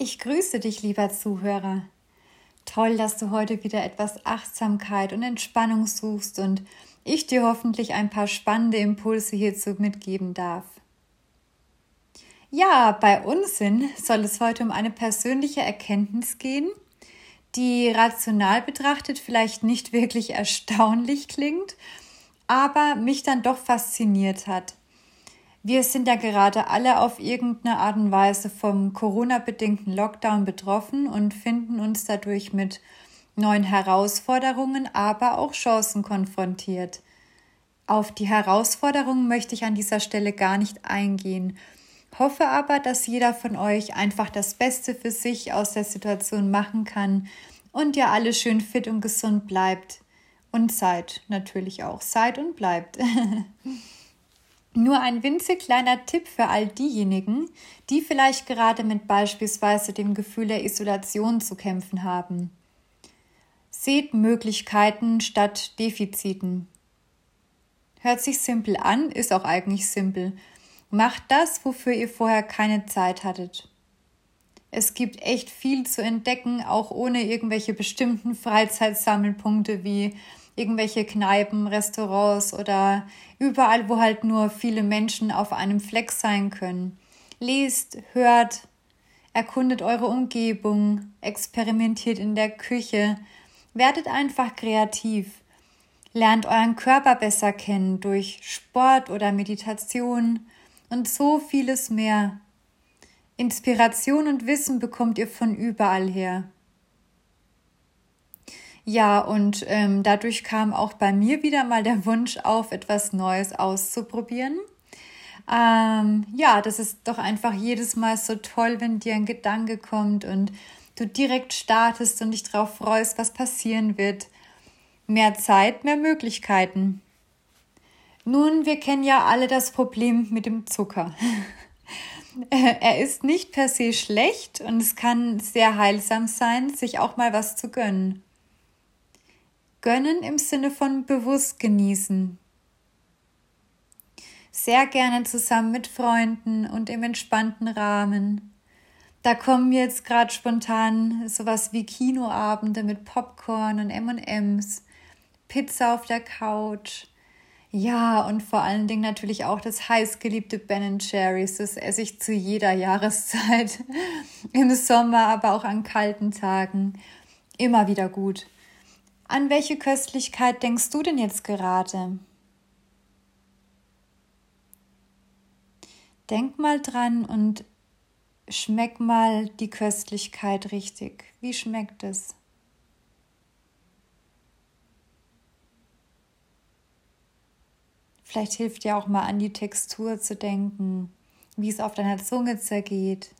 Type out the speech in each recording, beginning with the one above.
Ich grüße dich, lieber Zuhörer. Toll, dass du heute wieder etwas Achtsamkeit und Entspannung suchst und ich dir hoffentlich ein paar spannende Impulse hierzu mitgeben darf. Ja, bei Unsinn soll es heute um eine persönliche Erkenntnis gehen, die rational betrachtet vielleicht nicht wirklich erstaunlich klingt, aber mich dann doch fasziniert hat. Wir sind ja gerade alle auf irgendeine Art und Weise vom Corona-bedingten Lockdown betroffen und finden uns dadurch mit neuen Herausforderungen, aber auch Chancen konfrontiert. Auf die Herausforderungen möchte ich an dieser Stelle gar nicht eingehen, hoffe aber, dass jeder von euch einfach das Beste für sich aus der Situation machen kann und ihr alle schön fit und gesund bleibt. Und seid natürlich auch. Seid und bleibt. Nur ein winzig kleiner Tipp für all diejenigen, die vielleicht gerade mit beispielsweise dem Gefühl der Isolation zu kämpfen haben. Seht Möglichkeiten statt Defiziten. Hört sich simpel an, ist auch eigentlich simpel. Macht das, wofür ihr vorher keine Zeit hattet. Es gibt echt viel zu entdecken, auch ohne irgendwelche bestimmten Freizeitsammelpunkte wie irgendwelche Kneipen, Restaurants oder überall, wo halt nur viele Menschen auf einem Fleck sein können. Lest, hört, erkundet eure Umgebung, experimentiert in der Küche, werdet einfach kreativ, lernt euren Körper besser kennen durch Sport oder Meditation und so vieles mehr. Inspiration und Wissen bekommt ihr von überall her. Ja, und ähm, dadurch kam auch bei mir wieder mal der Wunsch auf, etwas Neues auszuprobieren. Ähm, ja, das ist doch einfach jedes Mal so toll, wenn dir ein Gedanke kommt und du direkt startest und dich darauf freust, was passieren wird. Mehr Zeit, mehr Möglichkeiten. Nun, wir kennen ja alle das Problem mit dem Zucker. er ist nicht per se schlecht und es kann sehr heilsam sein, sich auch mal was zu gönnen. Gönnen im Sinne von bewusst genießen. Sehr gerne zusammen mit Freunden und im entspannten Rahmen. Da kommen jetzt gerade spontan sowas wie Kinoabende mit Popcorn und M&Ms, Pizza auf der Couch. Ja, und vor allen Dingen natürlich auch das heißgeliebte Ben Cherries. Das esse ich zu jeder Jahreszeit. Im Sommer, aber auch an kalten Tagen. Immer wieder gut. An welche Köstlichkeit denkst du denn jetzt gerade? Denk mal dran und schmeck mal die Köstlichkeit richtig. Wie schmeckt es? Vielleicht hilft dir auch mal an die Textur zu denken, wie es auf deiner Zunge zergeht.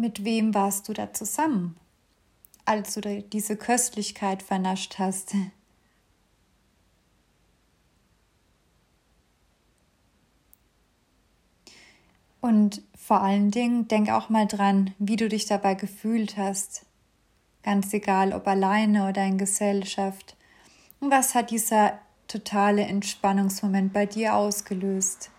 Mit wem warst du da zusammen, als du diese Köstlichkeit vernascht hast? Und vor allen Dingen denk auch mal dran, wie du dich dabei gefühlt hast. Ganz egal, ob alleine oder in Gesellschaft. Und was hat dieser totale Entspannungsmoment bei dir ausgelöst?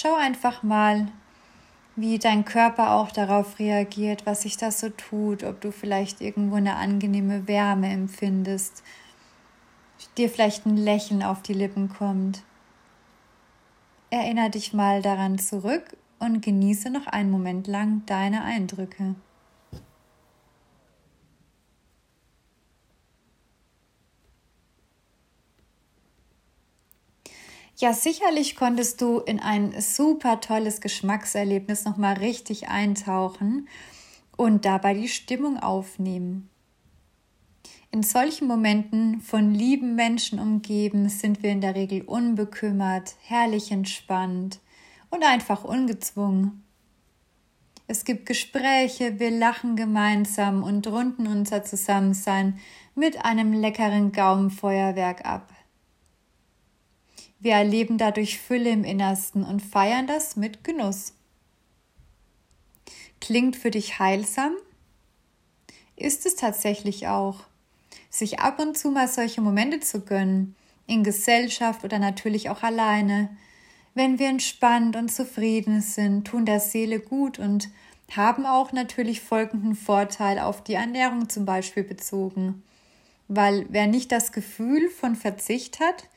Schau einfach mal, wie dein Körper auch darauf reagiert, was sich das so tut, ob du vielleicht irgendwo eine angenehme Wärme empfindest, dir vielleicht ein Lächeln auf die Lippen kommt. Erinnere dich mal daran zurück und genieße noch einen Moment lang deine Eindrücke. Ja, sicherlich konntest du in ein super tolles Geschmackserlebnis nochmal richtig eintauchen und dabei die Stimmung aufnehmen. In solchen Momenten von lieben Menschen umgeben sind wir in der Regel unbekümmert, herrlich entspannt und einfach ungezwungen. Es gibt Gespräche, wir lachen gemeinsam und runden unser Zusammensein mit einem leckeren Gaumenfeuerwerk ab. Wir erleben dadurch Fülle im Innersten und feiern das mit Genuss. Klingt für dich heilsam? ist es tatsächlich auch. Sich ab und zu mal solche Momente zu gönnen, in Gesellschaft oder natürlich auch alleine. Wenn wir entspannt und zufrieden sind, tun der Seele gut und haben auch natürlich folgenden Vorteil auf die Ernährung zum Beispiel bezogen. Weil wer nicht das Gefühl von Verzicht hat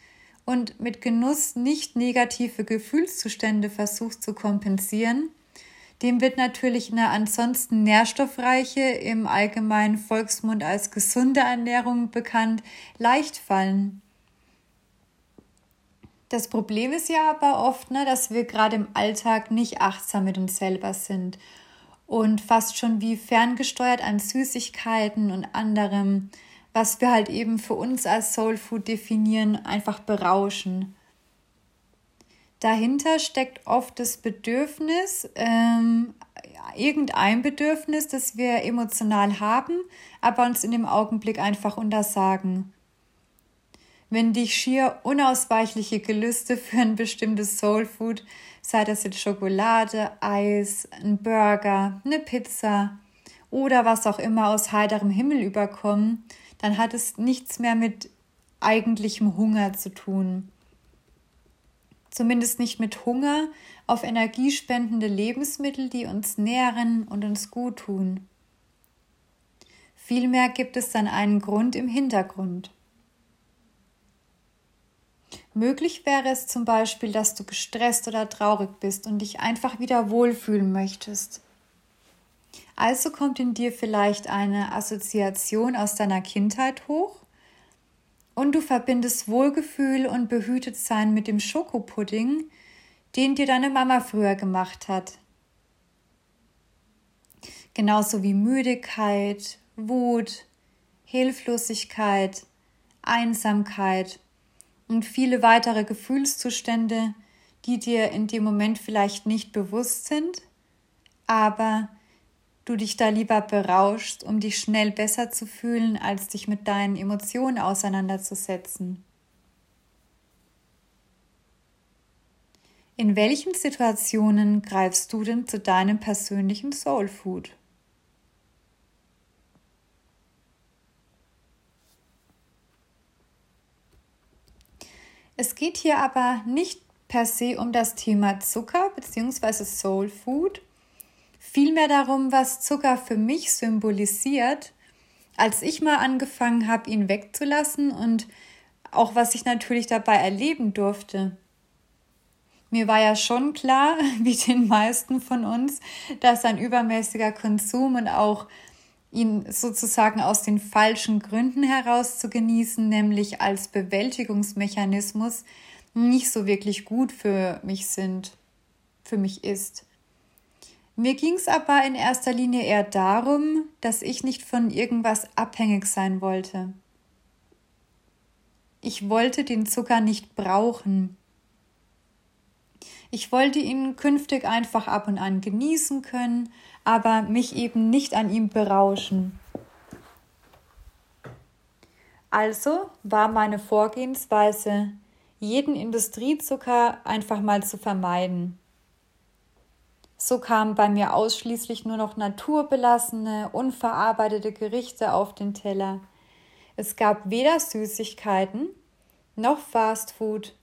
und mit Genuss nicht negative Gefühlszustände versucht zu kompensieren, dem wird natürlich eine ansonsten nährstoffreiche, im allgemeinen Volksmund als gesunde Ernährung bekannt, leicht fallen. Das Problem ist ja aber oft, ne, dass wir gerade im Alltag nicht achtsam mit uns selber sind und fast schon wie ferngesteuert an Süßigkeiten und anderem, was wir halt eben für uns als Soul Food definieren, einfach berauschen. Dahinter steckt oft das Bedürfnis, ähm, irgendein Bedürfnis, das wir emotional haben, aber uns in dem Augenblick einfach untersagen. Wenn dich schier unausweichliche Gelüste für ein bestimmtes Soul Food, sei das jetzt Schokolade, Eis, ein Burger, eine Pizza oder was auch immer aus heiterem Himmel überkommen, dann hat es nichts mehr mit eigentlichem Hunger zu tun zumindest nicht mit Hunger, auf energiespendende Lebensmittel, die uns nähren und uns gut tun. Vielmehr gibt es dann einen Grund im Hintergrund. Möglich wäre es zum Beispiel, dass du gestresst oder traurig bist und dich einfach wieder wohlfühlen möchtest. Also kommt in dir vielleicht eine Assoziation aus deiner Kindheit hoch und du verbindest Wohlgefühl und Behütetsein mit dem Schokopudding, den dir deine Mama früher gemacht hat. Genauso wie Müdigkeit, Wut, Hilflosigkeit, Einsamkeit und viele weitere Gefühlszustände, die dir in dem Moment vielleicht nicht bewusst sind, aber du dich da lieber berauschst, um dich schnell besser zu fühlen, als dich mit deinen Emotionen auseinanderzusetzen. In welchen Situationen greifst du denn zu deinem persönlichen Soul Food? Es geht hier aber nicht per se um das Thema Zucker bzw. Soul Food, vielmehr darum, was Zucker für mich symbolisiert, als ich mal angefangen habe, ihn wegzulassen und auch was ich natürlich dabei erleben durfte. Mir war ja schon klar, wie den meisten von uns, dass ein übermäßiger Konsum und auch ihn sozusagen aus den falschen Gründen heraus zu genießen, nämlich als Bewältigungsmechanismus, nicht so wirklich gut für mich sind, für mich ist. Mir ging es aber in erster Linie eher darum, dass ich nicht von irgendwas abhängig sein wollte. Ich wollte den Zucker nicht brauchen. Ich wollte ihn künftig einfach ab und an genießen können, aber mich eben nicht an ihm berauschen. Also war meine Vorgehensweise, jeden Industriezucker einfach mal zu vermeiden. So kamen bei mir ausschließlich nur noch naturbelassene, unverarbeitete Gerichte auf den Teller. Es gab weder Süßigkeiten noch Fastfood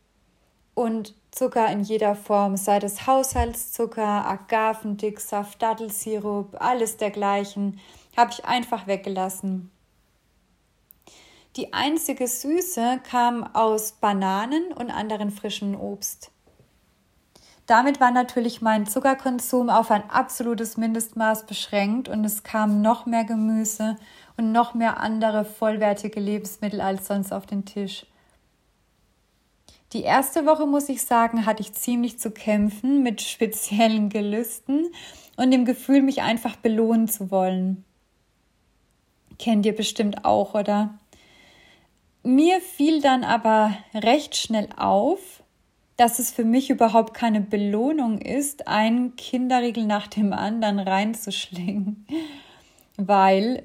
und Zucker in jeder Form, sei es Haushaltszucker, Agavendicksaft, Dattelsirup, alles dergleichen, habe ich einfach weggelassen. Die einzige Süße kam aus Bananen und anderen frischen Obst. Damit war natürlich mein Zuckerkonsum auf ein absolutes Mindestmaß beschränkt und es kam noch mehr Gemüse und noch mehr andere vollwertige Lebensmittel als sonst auf den Tisch. Die erste Woche, muss ich sagen, hatte ich ziemlich zu kämpfen mit speziellen Gelüsten und dem Gefühl, mich einfach belohnen zu wollen. Kennt ihr bestimmt auch, oder? Mir fiel dann aber recht schnell auf, dass es für mich überhaupt keine Belohnung ist, einen Kinderriegel nach dem anderen reinzuschlingen, weil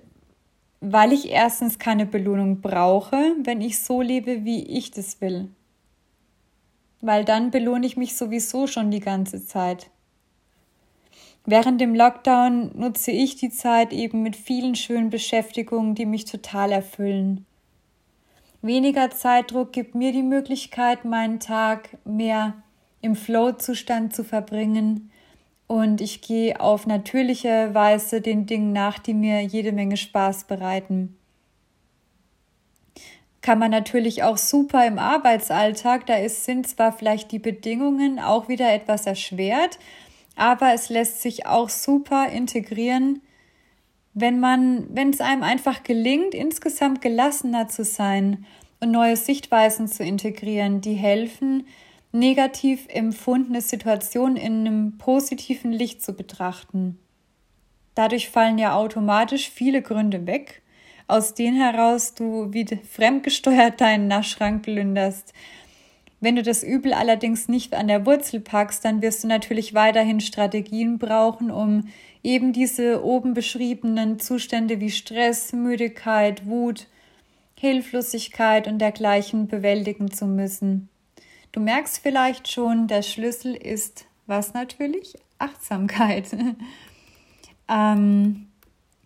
weil ich erstens keine Belohnung brauche, wenn ich so lebe, wie ich das will. Weil dann belohne ich mich sowieso schon die ganze Zeit. während dem Lockdown nutze ich die Zeit eben mit vielen schönen Beschäftigungen, die mich total erfüllen. Weniger Zeitdruck gibt mir die Möglichkeit, meinen Tag mehr im Flow-Zustand zu verbringen und ich gehe auf natürliche Weise den Dingen nach, die mir jede Menge Spaß bereiten. Kann man natürlich auch super im Arbeitsalltag, da ist, sind zwar vielleicht die Bedingungen auch wieder etwas erschwert, aber es lässt sich auch super integrieren, wenn man, wenn es einem einfach gelingt, insgesamt gelassener zu sein und neue Sichtweisen zu integrieren, die helfen, negativ empfundene Situationen in einem positiven Licht zu betrachten. Dadurch fallen ja automatisch viele Gründe weg, aus denen heraus du wie fremdgesteuert deinen Naschschrank plünderst. Wenn du das Übel allerdings nicht an der Wurzel packst, dann wirst du natürlich weiterhin Strategien brauchen, um eben diese oben beschriebenen Zustände wie Stress, Müdigkeit, Wut, Hilflosigkeit und dergleichen bewältigen zu müssen. Du merkst vielleicht schon, der Schlüssel ist was natürlich? Achtsamkeit. ähm,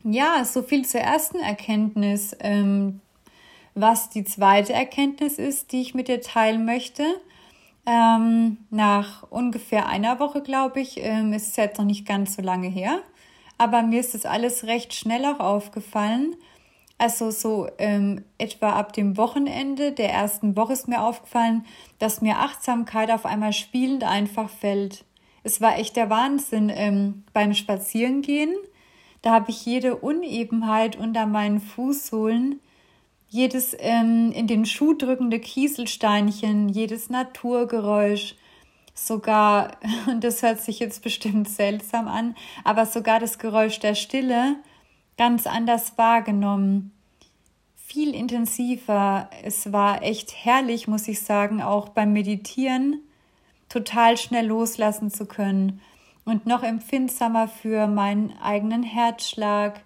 ja, so viel zur ersten Erkenntnis. Ähm, was die zweite Erkenntnis ist, die ich mit dir teilen möchte. Ähm, nach ungefähr einer Woche, glaube ich, ähm, ist es jetzt noch nicht ganz so lange her, aber mir ist das alles recht schnell auch aufgefallen. Also so ähm, etwa ab dem Wochenende der ersten Woche ist mir aufgefallen, dass mir Achtsamkeit auf einmal spielend einfach fällt. Es war echt der Wahnsinn ähm, beim Spazierengehen. Da habe ich jede Unebenheit unter meinen Fußsohlen, jedes ähm, in den Schuh drückende Kieselsteinchen, jedes Naturgeräusch, sogar, und das hört sich jetzt bestimmt seltsam an, aber sogar das Geräusch der Stille ganz anders wahrgenommen. Viel intensiver. Es war echt herrlich, muss ich sagen, auch beim Meditieren total schnell loslassen zu können und noch empfindsamer für meinen eigenen Herzschlag,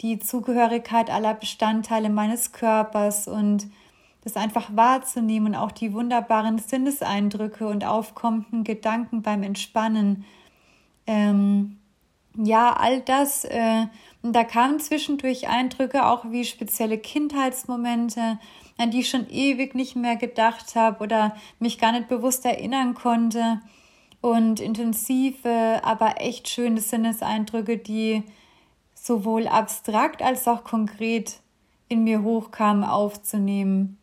die Zugehörigkeit aller Bestandteile meines Körpers und das einfach wahrzunehmen und auch die wunderbaren Sinneseindrücke und aufkommenden Gedanken beim Entspannen. Ähm, ja, all das äh, und da kamen zwischendurch Eindrücke, auch wie spezielle Kindheitsmomente, an die ich schon ewig nicht mehr gedacht habe oder mich gar nicht bewusst erinnern konnte. Und intensive, aber echt schöne Sinneseindrücke, die sowohl abstrakt als auch konkret in mir hochkamen, aufzunehmen.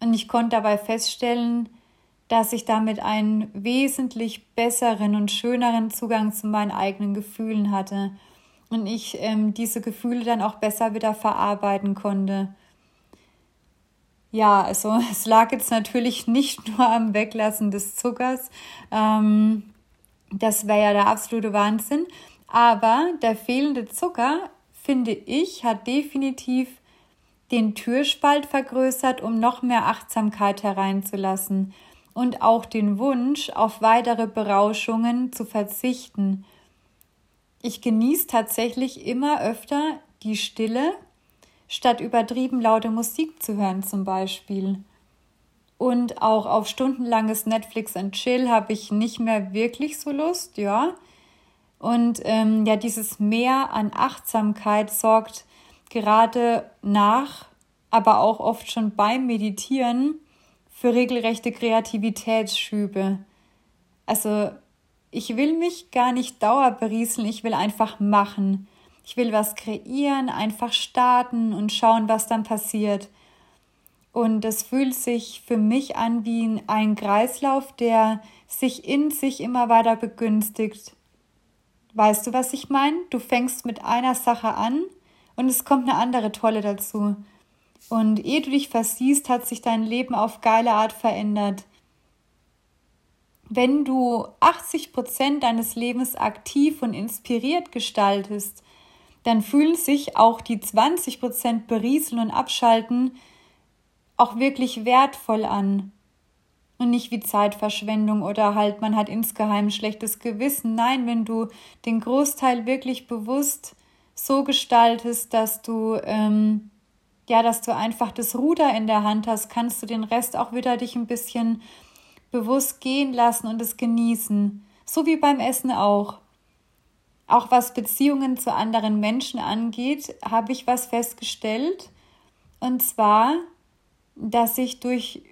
Und ich konnte dabei feststellen, dass ich damit einen wesentlich besseren und schöneren Zugang zu meinen eigenen Gefühlen hatte und ich ähm, diese Gefühle dann auch besser wieder verarbeiten konnte. Ja, also es lag jetzt natürlich nicht nur am Weglassen des Zuckers. Ähm, das wäre ja der absolute Wahnsinn. Aber der fehlende Zucker, finde ich, hat definitiv den Türspalt vergrößert, um noch mehr Achtsamkeit hereinzulassen und auch den Wunsch, auf weitere Berauschungen zu verzichten ich genieße tatsächlich immer öfter die Stille, statt übertrieben laute Musik zu hören zum Beispiel. Und auch auf stundenlanges Netflix und Chill habe ich nicht mehr wirklich so Lust, ja. Und ähm, ja, dieses Mehr an Achtsamkeit sorgt gerade nach, aber auch oft schon beim Meditieren für regelrechte Kreativitätsschübe. Also ich will mich gar nicht dauerberieseln, ich will einfach machen. Ich will was kreieren, einfach starten und schauen, was dann passiert. Und es fühlt sich für mich an wie ein Kreislauf, der sich in sich immer weiter begünstigt. Weißt du, was ich meine? Du fängst mit einer Sache an und es kommt eine andere tolle dazu. Und ehe du dich versiehst, hat sich dein Leben auf geile Art verändert wenn du 80 Prozent deines Lebens aktiv und inspiriert gestaltest, dann fühlen sich auch die 20 Prozent berieseln und abschalten auch wirklich wertvoll an. Und nicht wie Zeitverschwendung oder halt man hat insgeheim schlechtes Gewissen. Nein, wenn du den Großteil wirklich bewusst so gestaltest, dass du ähm, ja, dass du einfach das Ruder in der Hand hast, kannst du den Rest auch wieder dich ein bisschen bewusst gehen lassen und es genießen, so wie beim Essen auch. auch was Beziehungen zu anderen Menschen angeht, habe ich was festgestellt. Und zwar, dass ich durch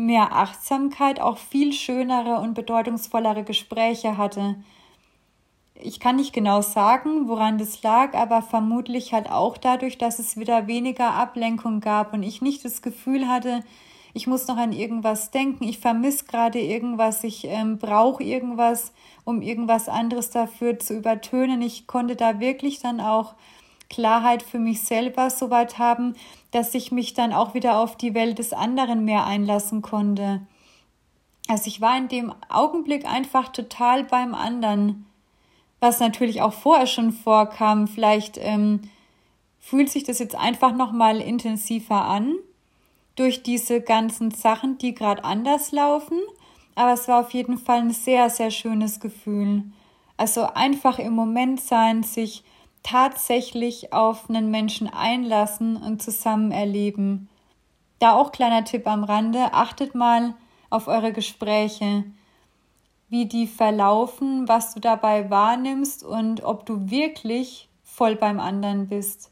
mehr Achtsamkeit auch viel schönere und bedeutungsvollere Gespräche hatte. Ich kann nicht genau sagen, woran das lag, aber vermutlich halt auch dadurch, dass es wieder weniger Ablenkung gab und ich nicht das Gefühl hatte, ich muss noch an irgendwas denken, ich vermisse gerade irgendwas, ich ähm, brauche irgendwas, um irgendwas anderes dafür zu übertönen. Ich konnte da wirklich dann auch Klarheit für mich selber so weit haben, dass ich mich dann auch wieder auf die Welt des anderen mehr einlassen konnte. Also ich war in dem Augenblick einfach total beim anderen, was natürlich auch vorher schon vorkam. Vielleicht ähm, fühlt sich das jetzt einfach noch mal intensiver an durch diese ganzen Sachen, die gerade anders laufen. Aber es war auf jeden Fall ein sehr, sehr schönes Gefühl. Also einfach im Moment sein, sich tatsächlich auf einen Menschen einlassen und zusammen erleben. Da auch kleiner Tipp am Rande, achtet mal auf eure Gespräche, wie die verlaufen, was du dabei wahrnimmst und ob du wirklich voll beim anderen bist.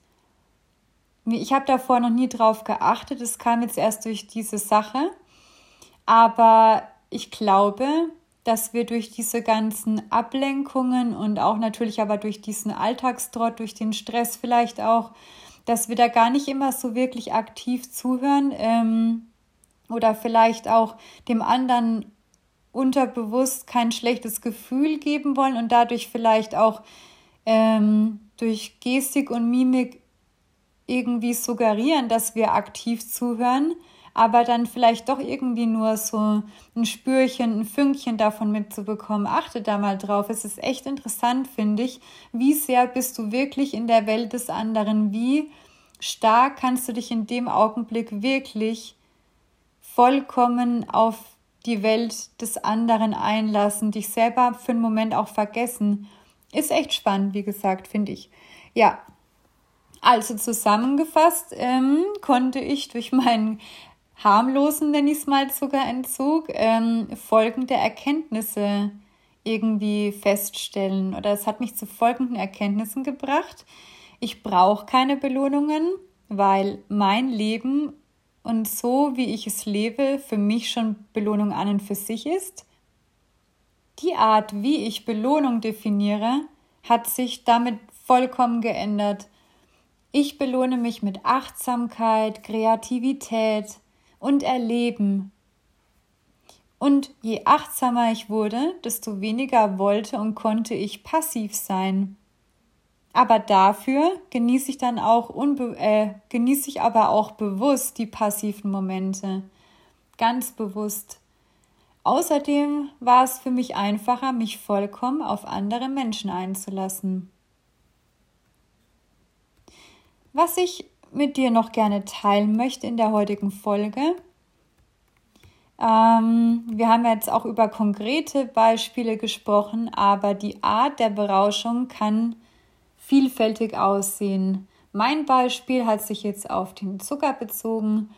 Ich habe davor noch nie drauf geachtet, es kam jetzt erst durch diese Sache, aber ich glaube, dass wir durch diese ganzen Ablenkungen und auch natürlich aber durch diesen Alltagstrott, durch den Stress vielleicht auch, dass wir da gar nicht immer so wirklich aktiv zuhören ähm, oder vielleicht auch dem anderen unterbewusst kein schlechtes Gefühl geben wollen und dadurch vielleicht auch ähm, durch Gestik und Mimik irgendwie suggerieren, dass wir aktiv zuhören, aber dann vielleicht doch irgendwie nur so ein Spürchen, ein Fünkchen davon mitzubekommen. Achte da mal drauf. Es ist echt interessant, finde ich. Wie sehr bist du wirklich in der Welt des anderen? Wie stark kannst du dich in dem Augenblick wirklich vollkommen auf die Welt des anderen einlassen, dich selber für einen Moment auch vergessen. Ist echt spannend, wie gesagt, finde ich. Ja, also zusammengefasst ähm, konnte ich durch meinen harmlosen, nenne ich es mal, Zuckerentzug, ähm, folgende Erkenntnisse irgendwie feststellen. Oder es hat mich zu folgenden Erkenntnissen gebracht. Ich brauche keine Belohnungen, weil mein Leben und so, wie ich es lebe, für mich schon Belohnung an und für sich ist. Die Art, wie ich Belohnung definiere, hat sich damit vollkommen geändert. Ich belohne mich mit Achtsamkeit, Kreativität, und erleben. Und je achtsamer ich wurde, desto weniger wollte und konnte ich passiv sein. Aber dafür genieße ich dann auch äh, genieße ich aber auch bewusst die passiven Momente. Ganz bewusst. Außerdem war es für mich einfacher, mich vollkommen auf andere Menschen einzulassen. Was ich mit dir noch gerne teilen möchte in der heutigen Folge. Ähm, wir haben jetzt auch über konkrete Beispiele gesprochen, aber die Art der Berauschung kann vielfältig aussehen. Mein Beispiel hat sich jetzt auf den Zucker bezogen,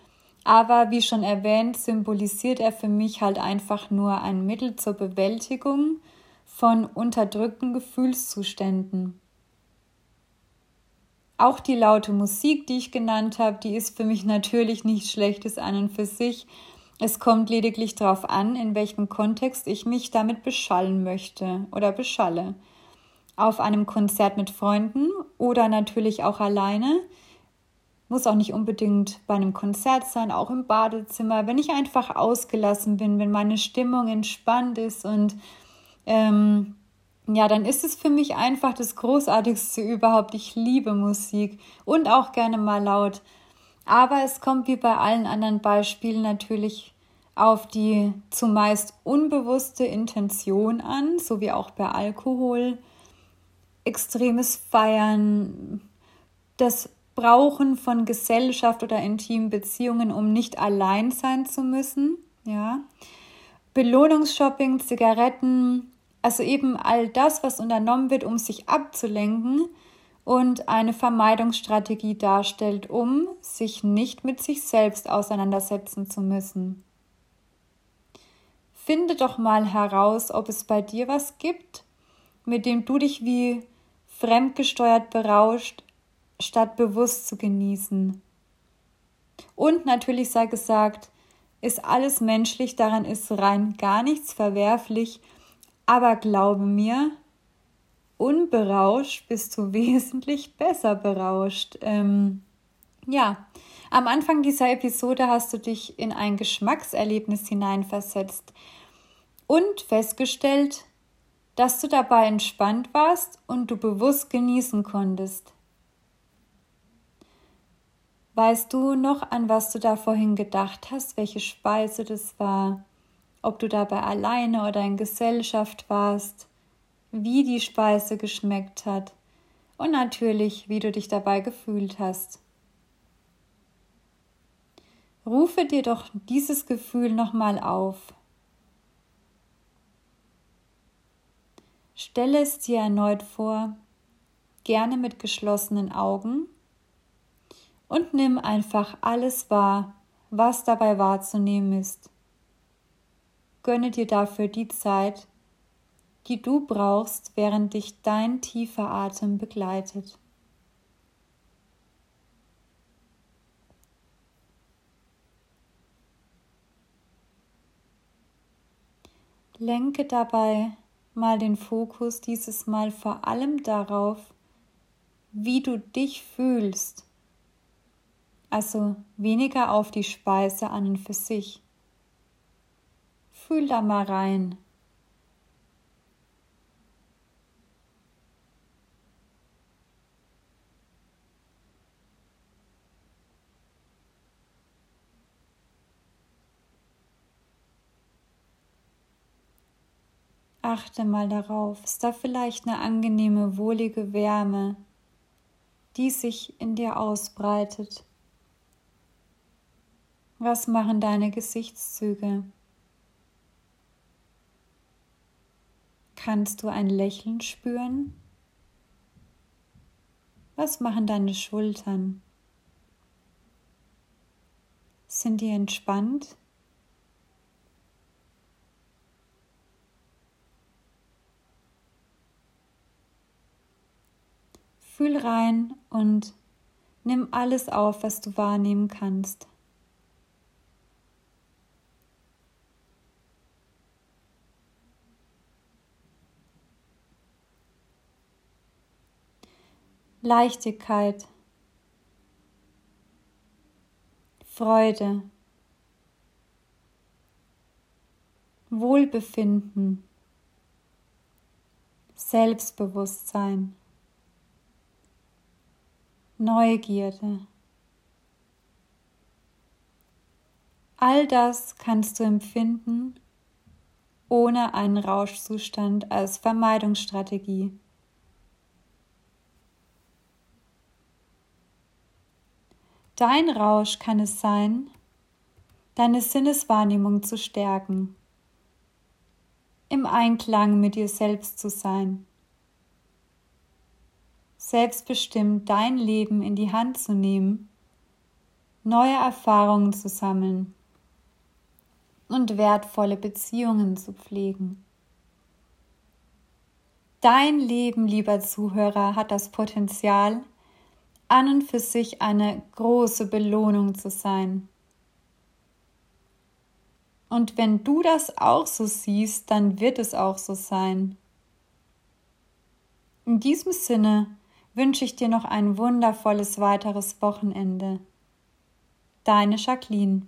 aber wie schon erwähnt, symbolisiert er für mich halt einfach nur ein Mittel zur Bewältigung von unterdrückten Gefühlszuständen. Auch die laute Musik, die ich genannt habe, die ist für mich natürlich nichts Schlechtes an und für sich. Es kommt lediglich darauf an, in welchem Kontext ich mich damit beschallen möchte oder beschalle. Auf einem Konzert mit Freunden oder natürlich auch alleine. Muss auch nicht unbedingt bei einem Konzert sein, auch im Badezimmer. Wenn ich einfach ausgelassen bin, wenn meine Stimmung entspannt ist und ähm, ja, dann ist es für mich einfach das Großartigste überhaupt. Ich liebe Musik und auch gerne mal laut. Aber es kommt wie bei allen anderen Beispielen natürlich auf die zumeist unbewusste Intention an, so wie auch bei Alkohol, extremes Feiern, das Brauchen von Gesellschaft oder intimen Beziehungen, um nicht allein sein zu müssen, ja. Belohnungsshopping, Zigaretten, also eben all das, was unternommen wird, um sich abzulenken und eine Vermeidungsstrategie darstellt, um sich nicht mit sich selbst auseinandersetzen zu müssen. Finde doch mal heraus, ob es bei dir was gibt, mit dem du dich wie fremdgesteuert berauscht, statt bewusst zu genießen. Und natürlich sei gesagt, ist alles menschlich, daran ist rein gar nichts verwerflich, aber glaube mir, unberauscht bist du wesentlich besser berauscht. Ähm, ja, am Anfang dieser Episode hast du dich in ein Geschmackserlebnis hineinversetzt und festgestellt, dass du dabei entspannt warst und du bewusst genießen konntest. Weißt du noch, an was du da vorhin gedacht hast, welche Speise das war? Ob du dabei alleine oder in Gesellschaft warst? Wie die Speise geschmeckt hat? Und natürlich, wie du dich dabei gefühlt hast. Rufe dir doch dieses Gefühl nochmal auf. Stelle es dir erneut vor, gerne mit geschlossenen Augen und nimm einfach alles wahr, was dabei wahrzunehmen ist. Gönne dir dafür die Zeit, die du brauchst, während dich dein tiefer Atem begleitet. Lenke dabei mal den Fokus dieses Mal vor allem darauf, wie du dich fühlst also weniger auf die Speise an und für sich. Fühl da mal rein. Achte mal darauf, ist da vielleicht eine angenehme, wohlige Wärme, die sich in dir ausbreitet. Was machen deine Gesichtszüge? Kannst du ein Lächeln spüren? Was machen deine Schultern? Sind die entspannt? Fühl rein und nimm alles auf, was du wahrnehmen kannst. Leichtigkeit, Freude, Wohlbefinden, Selbstbewusstsein, Neugierde. All das kannst du empfinden ohne einen Rauschzustand als Vermeidungsstrategie. Dein Rausch kann es sein, deine Sinneswahrnehmung zu stärken, im Einklang mit dir selbst zu sein, selbstbestimmt dein Leben in die Hand zu nehmen, neue Erfahrungen zu sammeln und wertvolle Beziehungen zu pflegen. Dein Leben, lieber Zuhörer, hat das Potenzial, an und für sich eine große Belohnung zu sein. Und wenn du das auch so siehst, dann wird es auch so sein. In diesem Sinne wünsche ich dir noch ein wundervolles weiteres Wochenende. Deine Jacqueline.